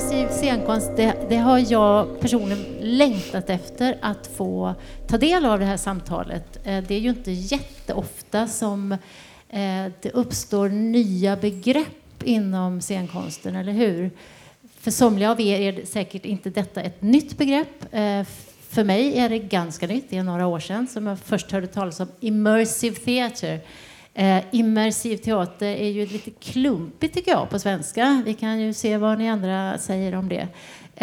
scenkonst, det, det, har jag personligen längtat efter att få ta del av det här samtalet. Eh, det är ju inte jätteofta som eh, det uppstår nya begrepp inom scenkonsten, eller hur? För somliga av er är säkert inte detta ett nytt begrepp. Eh, för mig är det ganska nytt, det är några år sedan som jag först hörde talas om immersive theater Eh, immersiv teater är ju lite klumpigt tycker jag på svenska. Vi kan ju se vad ni andra säger om det.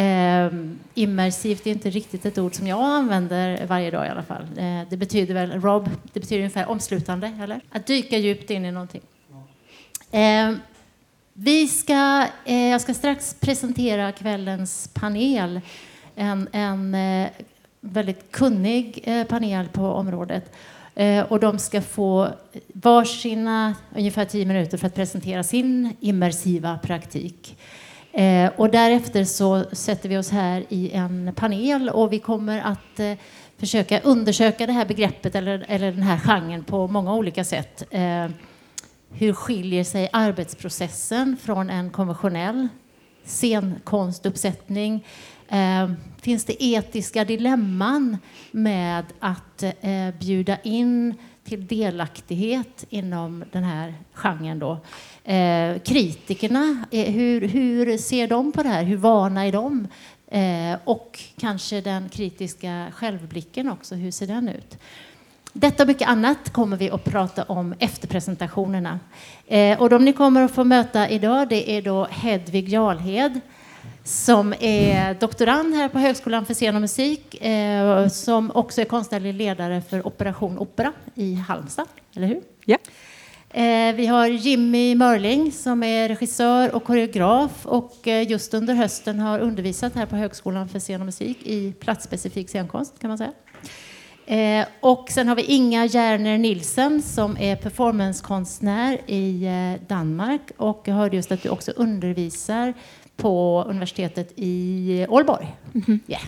Eh, immersivt är inte riktigt ett ord som jag använder varje dag i alla fall. Eh, det betyder väl, Rob, det betyder ungefär omslutande, eller? Att dyka djupt in i någonting. Eh, vi ska, eh, jag ska strax presentera kvällens panel. En, en eh, väldigt kunnig eh, panel på området. Eh, och de ska få varsina ungefär tio minuter för att presentera sin immersiva praktik. Eh, och därefter så sätter vi oss här i en panel och vi kommer att eh, försöka undersöka det här begreppet eller, eller den här genren på många olika sätt. Eh, hur skiljer sig arbetsprocessen från en konventionell scenkonstuppsättning? Eh, finns det etiska dilemman med att eh, bjuda in till delaktighet inom den här genren? Då? Eh, kritikerna, eh, hur, hur ser de på det här? Hur vana är de? Eh, och kanske den kritiska självblicken också, hur ser den ut? Detta och mycket annat kommer vi att prata om efter presentationerna. Eh, och de ni kommer att få möta idag det är då Hedvig Jarlhed som är doktorand här på Högskolan för scen och musik, eh, som också är konstnärlig ledare för Operation Opera i Halmstad, eller hur? Ja. Eh, vi har Jimmy Mörling som är regissör och koreograf och eh, just under hösten har undervisat här på Högskolan för scen och musik i platsspecifik scenkonst kan man säga. Eh, och sen har vi Inga Järner Nilsen som är performancekonstnär i eh, Danmark och jag hörde just att du också undervisar på universitetet i Ålborg. Mm -hmm. yeah.